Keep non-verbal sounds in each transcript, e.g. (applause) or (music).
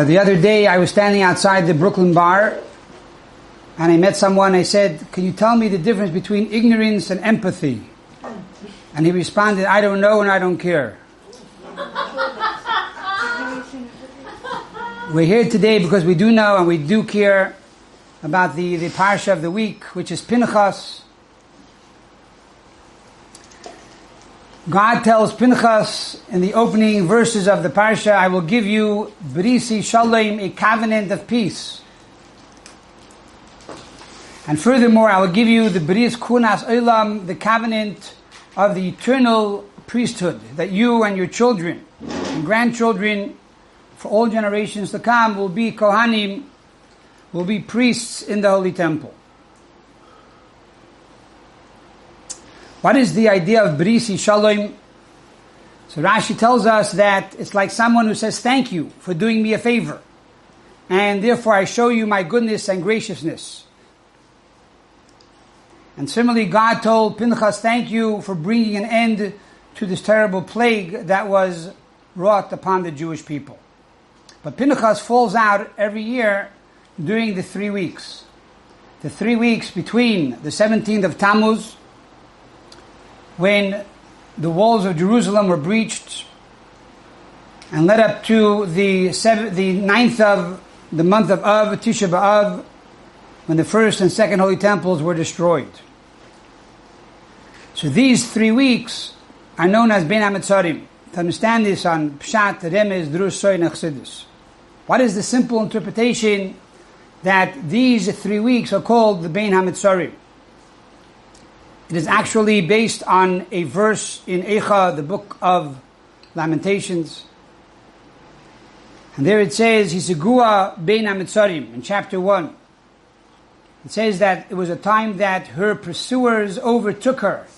Uh, the other day I was standing outside the Brooklyn bar and I met someone. I said, Can you tell me the difference between ignorance and empathy? And he responded, I don't know and I don't care. We're here today because we do know and we do care about the, the parsha of the week, which is Pinchas. God tells Pinchas in the opening verses of the parsha, I will give you Brisi Shalom, a covenant of peace. And furthermore, I will give you the Bris Kunas Olam, the covenant of the eternal priesthood, that you and your children and grandchildren for all generations to come will be Kohanim, will be priests in the Holy Temple. What is the idea of Brisi Shalom? So Rashi tells us that it's like someone who says, thank you for doing me a favor. And therefore I show you my goodness and graciousness. And similarly, God told Pinchas, thank you for bringing an end to this terrible plague that was wrought upon the Jewish people. But Pinchas falls out every year during the three weeks. The three weeks between the 17th of Tammuz when the walls of Jerusalem were breached and led up to the seventh, the ninth of the month of Av, Tisha B'Av, when the first and second holy temples were destroyed. So these three weeks are known as Ben HaMetzarim. To understand this on Pshat, Remez, Drush, Soid, Chassidus. What is the simple interpretation that these three weeks are called the Ben HaMetzarim? It is actually based on a verse in Eicha, the book of Lamentations. And there it says, Hisegua bein Amitzarim, in chapter 1. It says that it was a time that her pursuers overtook her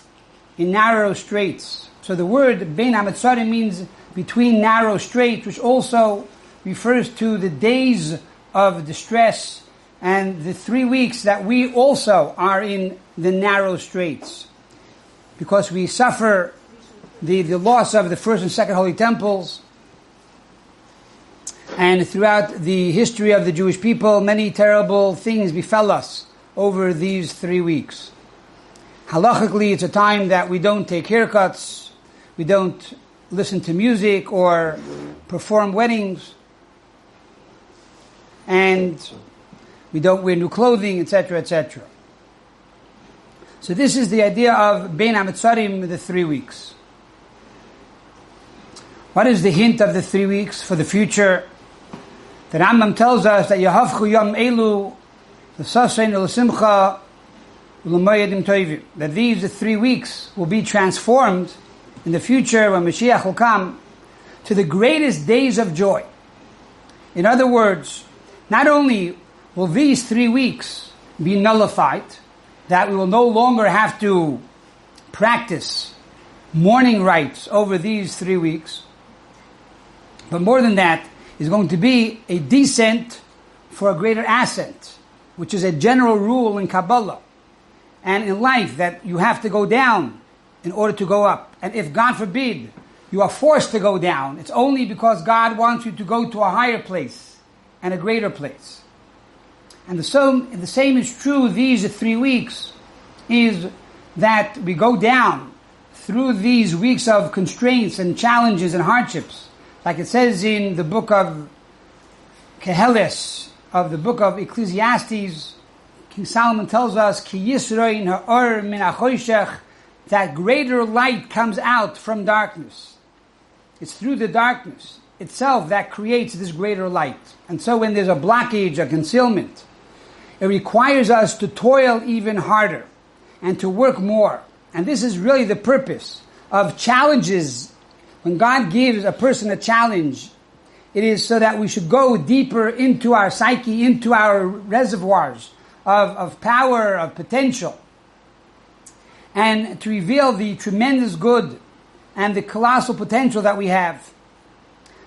in narrow straits. So the word bein Amitzarim means between narrow straits, which also refers to the days of distress and the three weeks that we also are in the narrow straits because we suffer the, the loss of the first and second holy temples. And throughout the history of the Jewish people, many terrible things befell us over these three weeks. Halachically, it's a time that we don't take haircuts, we don't listen to music or perform weddings. And we don't wear new clothing, etc., etc. So this is the idea of Bein HaMetzarim, the three weeks. What is the hint of the three weeks for the future? The Rambam tells us that Yahavchu Yom Elu, the Sasain Simcha, that these the three weeks will be transformed in the future when Mashiach will come to the greatest days of joy. In other words, not only will these three weeks be nullified, that we will no longer have to practice mourning rites over these three weeks. But more than that, is going to be a descent for a greater ascent, which is a general rule in Kabbalah and in life that you have to go down in order to go up. And if God forbid you are forced to go down, it's only because God wants you to go to a higher place and a greater place. And the same, the same is true these three weeks, is that we go down through these weeks of constraints and challenges and hardships. Like it says in the book of Koheles, of the book of Ecclesiastes, King Solomon tells us, Ki that greater light comes out from darkness. It's through the darkness itself that creates this greater light. And so when there's a blockage, a concealment, it requires us to toil even harder and to work more. And this is really the purpose of challenges. When God gives a person a challenge, it is so that we should go deeper into our psyche, into our reservoirs of, of power, of potential, and to reveal the tremendous good and the colossal potential that we have.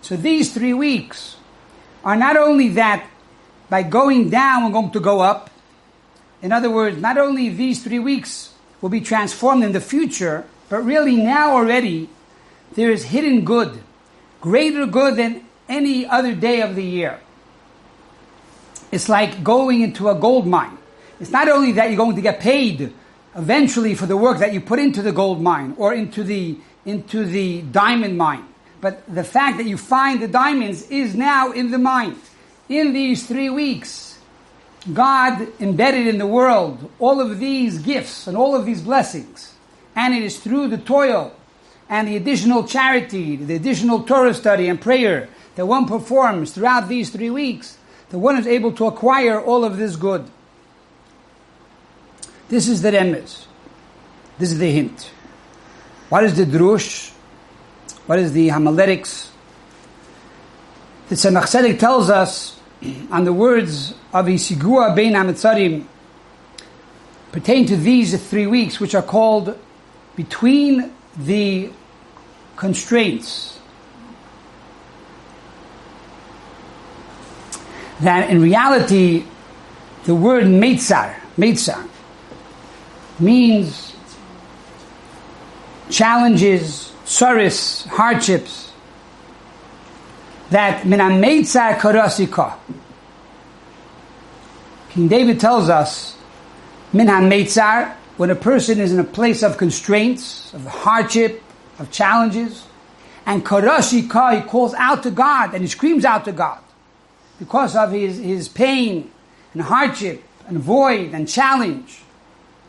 So these three weeks are not only that by going down, we're going to go up. In other words, not only these three weeks will be transformed in the future, but really now already there is hidden good, greater good than any other day of the year. It's like going into a gold mine. It's not only that you're going to get paid eventually for the work that you put into the gold mine or into the, into the diamond mine, but the fact that you find the diamonds is now in the mine. In these three weeks, God embedded in the world all of these gifts and all of these blessings. And it is through the toil and the additional charity, the additional Torah study and prayer that one performs throughout these three weeks, that one is able to acquire all of this good. This is the remez. This is the hint. What is the drush? What is the homiletics? The Tzemach tells us on the words of Isigua Bein Amitzarim pertain to these three weeks, which are called between the constraints. That in reality, the word meitzar, meitzar, means challenges, sorrows, hardships. That mina meitzar karasika. King David tells us, min meitzar, when a person is in a place of constraints, of hardship, of challenges, and Karashi Ka, he calls out to God and he screams out to God because of his, his pain and hardship and void and challenge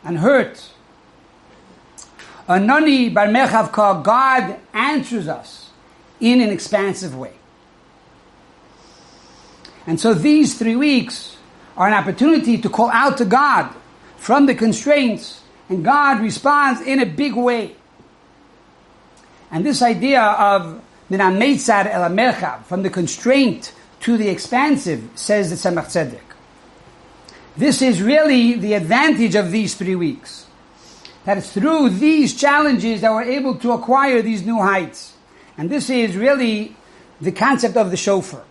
and hurt. Anani Bar Mechav God answers us in an expansive way. And so these three weeks are an opportunity to call out to God from the constraints, and God responds in a big way. And this idea of from the constraint to the expansive, says the Tzemach Tzedek. This is really the advantage of these three weeks. That it's through these challenges that we're able to acquire these new heights. And this is really the concept of the shofar.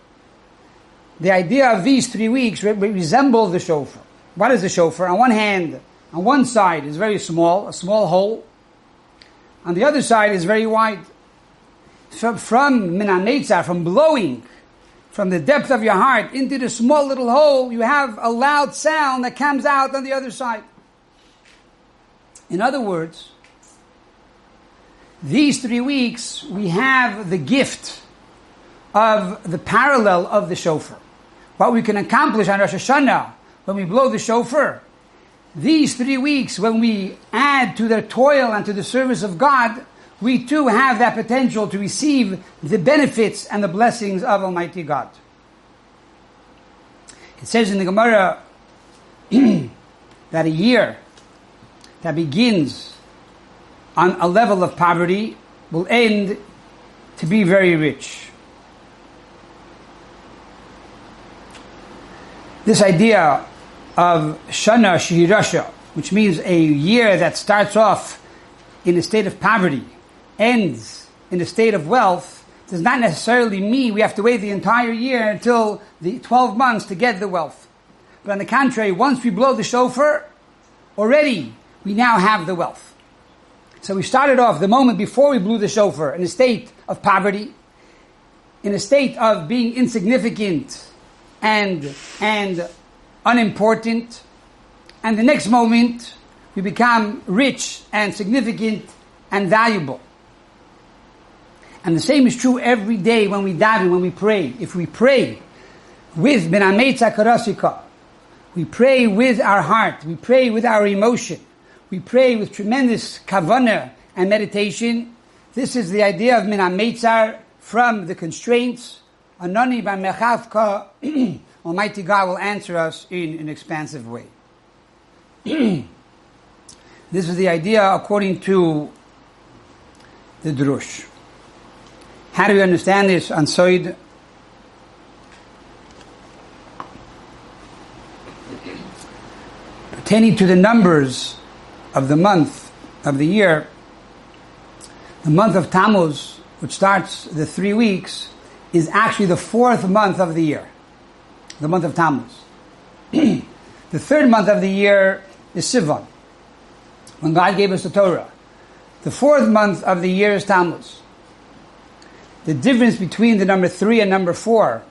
The idea of these three weeks re- resemble the shofar. What is the shofar? On one hand, on one side is very small, a small hole. On the other side is very wide. From, from minanetzar, from blowing from the depth of your heart into the small little hole, you have a loud sound that comes out on the other side. In other words, these three weeks, we have the gift of the parallel of the shofar. What we can accomplish on Rosh Hashanah when we blow the shofar. These three weeks, when we add to the toil and to the service of God, we too have that potential to receive the benefits and the blessings of Almighty God. It says in the Gemara (clears throat) that a year that begins on a level of poverty will end to be very rich. This idea of Shana Shihirasha, which means a year that starts off in a state of poverty, ends in a state of wealth, does not necessarily mean we have to wait the entire year until the 12 months to get the wealth. But on the contrary, once we blow the shofar, already we now have the wealth. So we started off the moment before we blew the shofar in a state of poverty, in a state of being insignificant and, and unimportant. And the next moment, we become rich and significant and valuable. And the same is true every day when we daven, when we pray. If we pray with Benametza Karasika, we pray with our heart, we pray with our emotion, we pray with tremendous kavana and meditation. This is the idea of Minametzar from the constraints. Anani by Mechavka (clears throat) Almighty God will answer us in an expansive way. (clears throat) this is the idea according to the Drush. How do we understand this on Soid? (clears throat) Pertaining to the numbers of the month of the year, the month of Tammuz, which starts the three weeks, is actually the fourth month of the year the month of Tammuz. (clears throat) the third month of the year is Sivan, when God gave us the Torah. The fourth month of the year is Tammuz. The difference between the number three and number four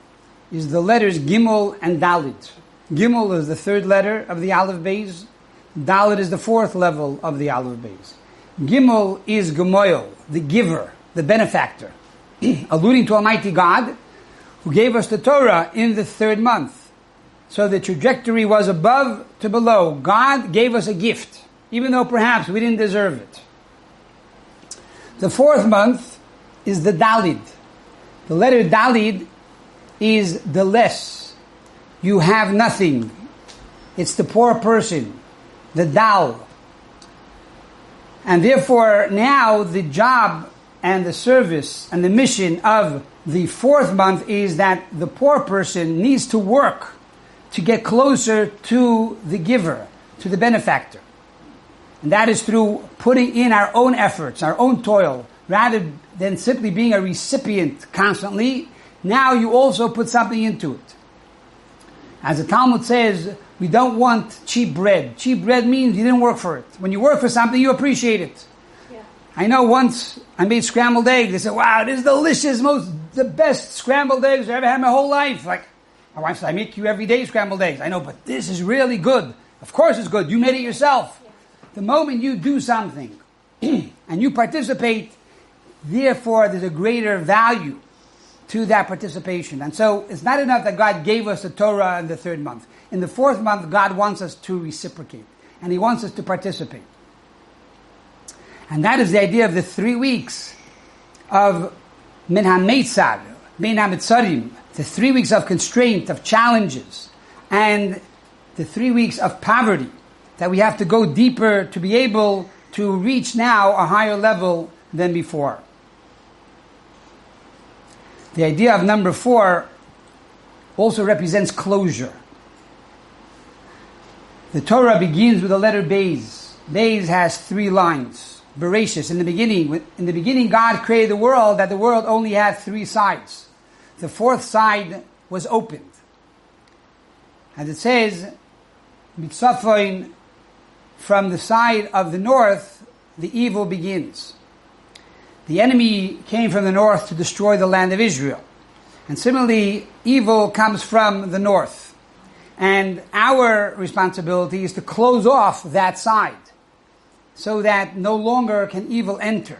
is the letters Gimel and Dalit. Gimel is the third letter of the Aleph Beis. Dalit is the fourth level of the Aleph Beis. Gimel is Gemoyel, the giver, the benefactor, (clears throat) alluding to Almighty God, who gave us the Torah in the third month. So the trajectory was above to below. God gave us a gift, even though perhaps we didn't deserve it. The fourth month is the Dalid. The letter Dalid is the less. You have nothing. It's the poor person, the Dal. And therefore, now the job and the service and the mission of the fourth month is that the poor person needs to work to get closer to the giver, to the benefactor. And that is through putting in our own efforts, our own toil, rather than simply being a recipient constantly. Now you also put something into it. As the Talmud says, we don't want cheap bread. Cheap bread means you didn't work for it. When you work for something, you appreciate it. I know once I made scrambled eggs. They said, wow, this is delicious, most, the best scrambled eggs I've ever had in my whole life. Like, my wife said, I make you every day scrambled eggs. I know, but this is really good. Of course it's good. You made it yourself. The moment you do something (clears throat) and you participate, therefore there's a greater value to that participation. And so it's not enough that God gave us the Torah in the third month. In the fourth month, God wants us to reciprocate, and He wants us to participate. And that is the idea of the three weeks of Min HaMeitzar, Min HaMitzarim, the three weeks of constraint, of challenges, and the three weeks of poverty, that we have to go deeper to be able to reach now a higher level than before. The idea of number four also represents closure. The Torah begins with the letter Beis. Beis has three lines. Bereshis, in the beginning, in the beginning God created the world that the world only had three sides. The fourth side was opened. As it says, Mitzafoin, from the side of the north, the evil begins. The enemy came from the north to destroy the land of Israel. And similarly, evil comes from the north. And our responsibility is to close off that side so that no longer can evil enter.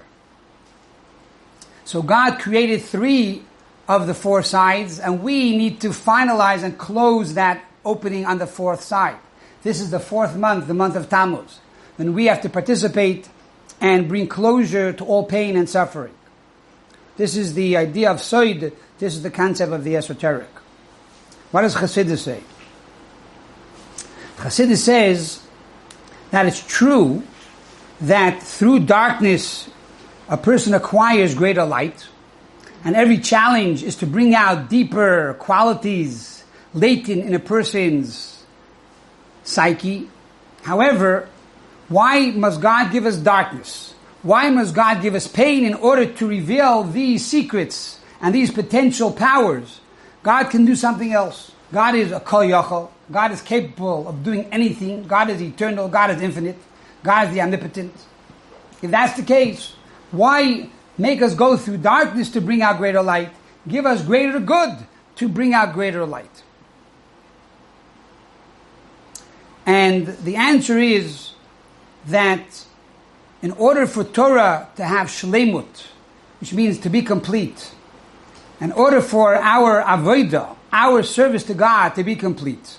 So God created three of the four sides, and we need to finalize and close that opening on the fourth side. This is the fourth month, the month of Tammuz, when we have to participate and bring closure to all pain and suffering. This is the idea of Soid. This is the concept of the esoteric. What does Chassidus say? Chassidus says that it's true that through darkness a person acquires greater light, and every challenge is to bring out deeper qualities latent in a person's psyche. However, why must God give us darkness? Why must God give us pain in order to reveal these secrets and these potential powers? God can do something else. God is a kol yachol. God is capable of doing anything. God is eternal. God is infinite. God is the omnipotent. If that's the case, why make us go through darkness to bring out greater light? Give us greater good to bring out greater light. And the answer is that in order for Torah to have shlemut, which means to be complete, in order for our avodah, our service to God to be complete,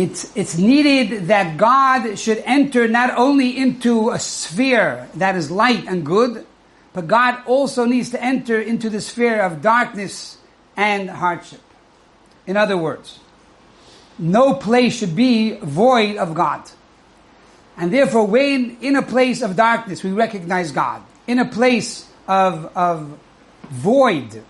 it's, it's needed that God should enter not only into a sphere that is light and good, but God also needs to enter into the sphere of darkness and hardship. In other words, no place should be void of God. And therefore, when in a place of darkness we recognize God, in a place of, of void,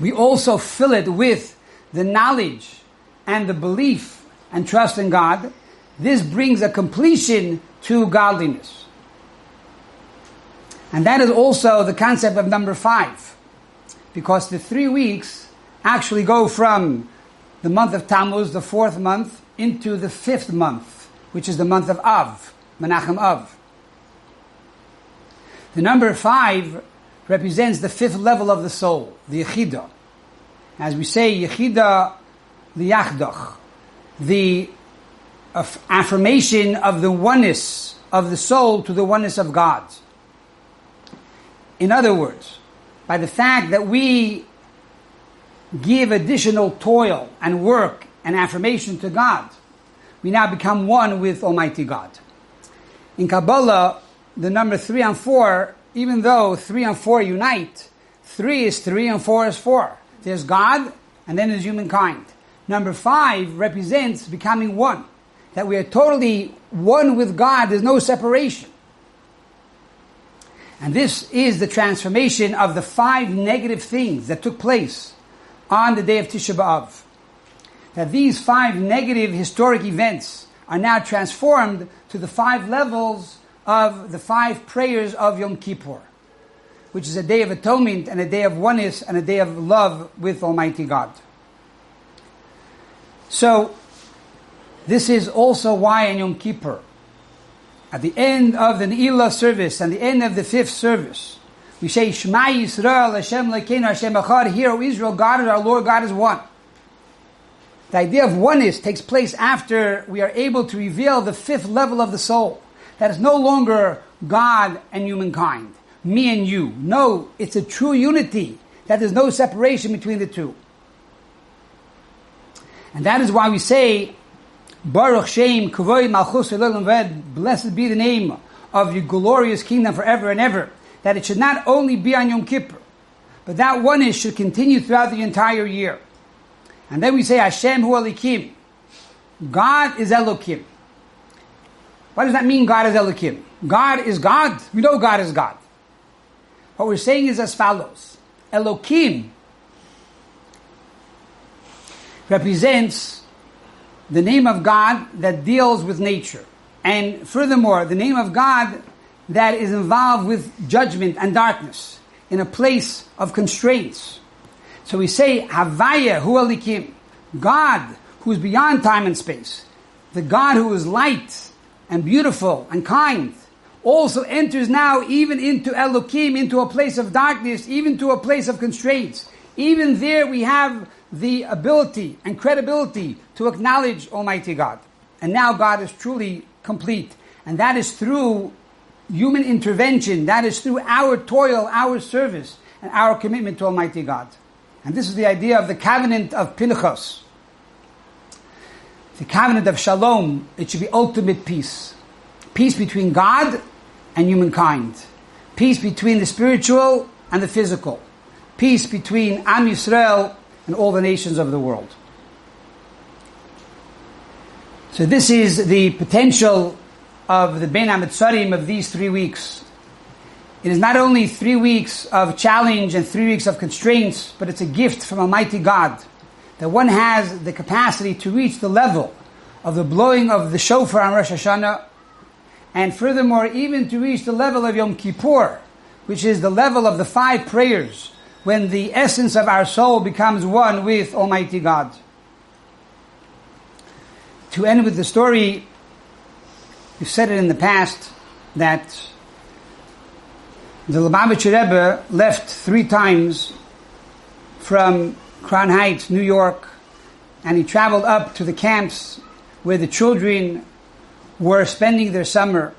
we also fill it with the knowledge and the belief and trust in God. This brings a completion to godliness. And that is also the concept of number five. Because the three weeks actually go from the month of Tammuz, the fourth month, into the fifth month which is the month of Av, Menachem Av. The number five represents the fifth level of the soul, the Yechida. As we say, Yechida liyachdach, the affirmation of the oneness of the soul to the oneness of God. In other words, by the fact that we give additional toil and work and affirmation to God, we now become one with Almighty God. In Kabbalah, the number three and four, even though three and four unite, three is three and four is four. There's God and then there's humankind. Number five represents becoming one. That we are totally one with God, there's no separation. And this is the transformation of the five negative things that took place on the day of Tisha B'Av. That these five negative historic events are now transformed to the five levels of the five prayers of Yom Kippur, which is a day of atonement and a day of oneness and a day of love with Almighty God. So, this is also why in Yom Kippur, at the end of the Ne'ilah service and the end of the fifth service, we say, Shema Yisrael, Hashem Elokeinu, Hashem Echad, Hear, O Israel, God is our Lord, God is one. The idea of oneness takes place after we are able to reveal the fifth level of the soul. That is no longer God and humankind, me and you. No, it's a true unity. That there's no separation between the two. And that is why we say, Baruch Shem, Kavoy Malchus Ved, blessed be the name of your glorious kingdom forever and ever. That it should not only be on Yom Kippur, but that oneness should continue throughout the entire year. And then we say Hashem Hu Elokim. God is Elokim. What does that mean, God is Elokim? God is God. We know God is God. What we're saying is as follows. Elokim represents the name of God that deals with nature. And furthermore, the name of God that is involved with judgment and darkness in a place of constraints. So we say, Havaya Hu Elokim, God who is beyond time and space, the God who is light and beautiful and kind, also enters now even into Elokim, into a place of darkness, even to a place of constraints. Even there we have the ability and credibility to acknowledge Almighty God. And now God is truly complete. And that is through human intervention, that is through our toil, our service, and our commitment to Almighty God. And this is the idea of the covenant of Pinchas. The covenant of Shalom, it should be ultimate peace. Peace between God and humankind. Peace between the spiritual and the physical. Peace between Am Yisrael and all the nations of the world. So this is the potential of the Ben Amitzarim of these three weeks. It is not only three weeks of challenge and three weeks of constraints, but it's a gift from Almighty God that one has the capacity to reach the level of the blowing of the shofar on Rosh Hashanah, and furthermore, even to reach the level of Yom Kippur, which is the level of the five prayers, when the essence of our soul becomes one with Almighty God. To end with the story, we've said it in the past that the Lubavitcher Rebbe left three times from Crown Heights, New York, and he traveled up to the camps where the children were spending their summer.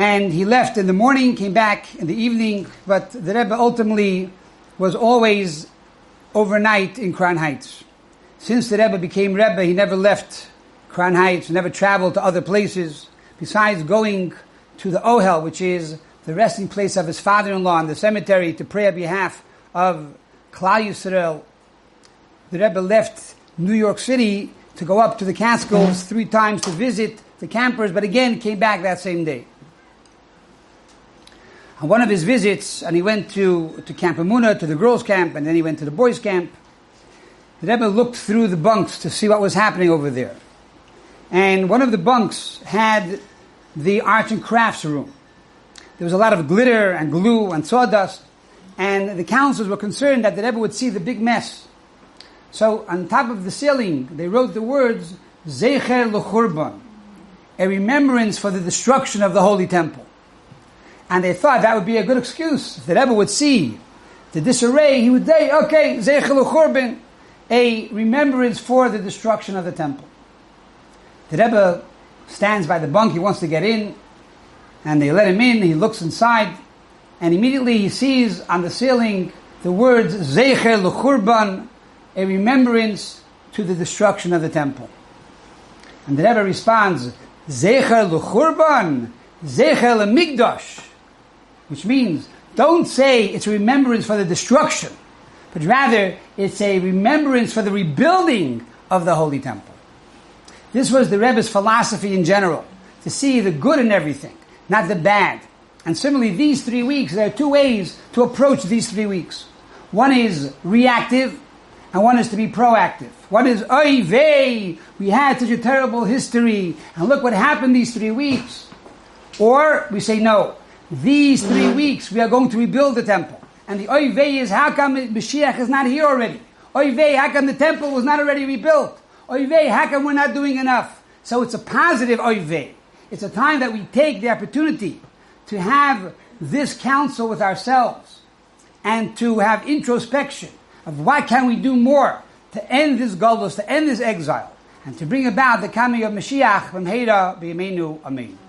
And he left in the morning, came back in the evening, but the Rebbe ultimately was always overnight in Crown Heights. Since the Rebbe became Rebbe, he never left Crown Heights, never traveled to other places, besides going to the Ohel, which is the resting place of his father-in-law in the cemetery to pray on behalf of Klal Yisrael. The Rebbe left New York City to go up to the Catskills three times to visit the campers, but again came back that same day. On one of his visits, and he went to, to Camp Emunah, to the girls' camp, and then he went to the boys' camp. The Rebbe looked through the bunks to see what was happening over there. And one of the bunks had the arts and crafts room. There was a lot of glitter and glue and sawdust, and the counselors were concerned that the Rebbe would see the big mess. So on top of the ceiling, they wrote the words, Zecher l'churban, a remembrance for the destruction of the Holy Temple. And they thought that would be a good excuse. If the Rebbe would see the disarray, he would say, okay, Zecher L'Churban, a remembrance for the destruction of the temple. The Rebbe stands by the bunk, he wants to get in, and they let him in, he looks inside, and immediately he sees on the ceiling the words Zecher L'Churban, a remembrance to the destruction of the temple. And the Rebbe responds, Zecher L'Churban, Zecher L'Migdosh, which means don't say it's a remembrance for the destruction, but rather it's a remembrance for the rebuilding of the Holy Temple. This was the Rebbe's philosophy in general, to see the good in everything, not the bad. And similarly, these three weeks, there are two ways to approach these three weeks. One is reactive, and one is to be proactive. One is, oy vey, we had such a terrible history, and look what happened these three weeks. Or we say, no, these three weeks we are going to rebuild the temple. And the oy vey is, how come Mashiach is not here already? Oy vey, how come the temple was not already rebuilt? Oy vey, how come we're not doing enough? So it's a positive oy vey. It's a time that we take the opportunity to have this counsel with ourselves and to have introspection of what can we do more to end this galus, to end this exile, and to bring about the coming of Mashiach from Heda B'Yameinu Amen.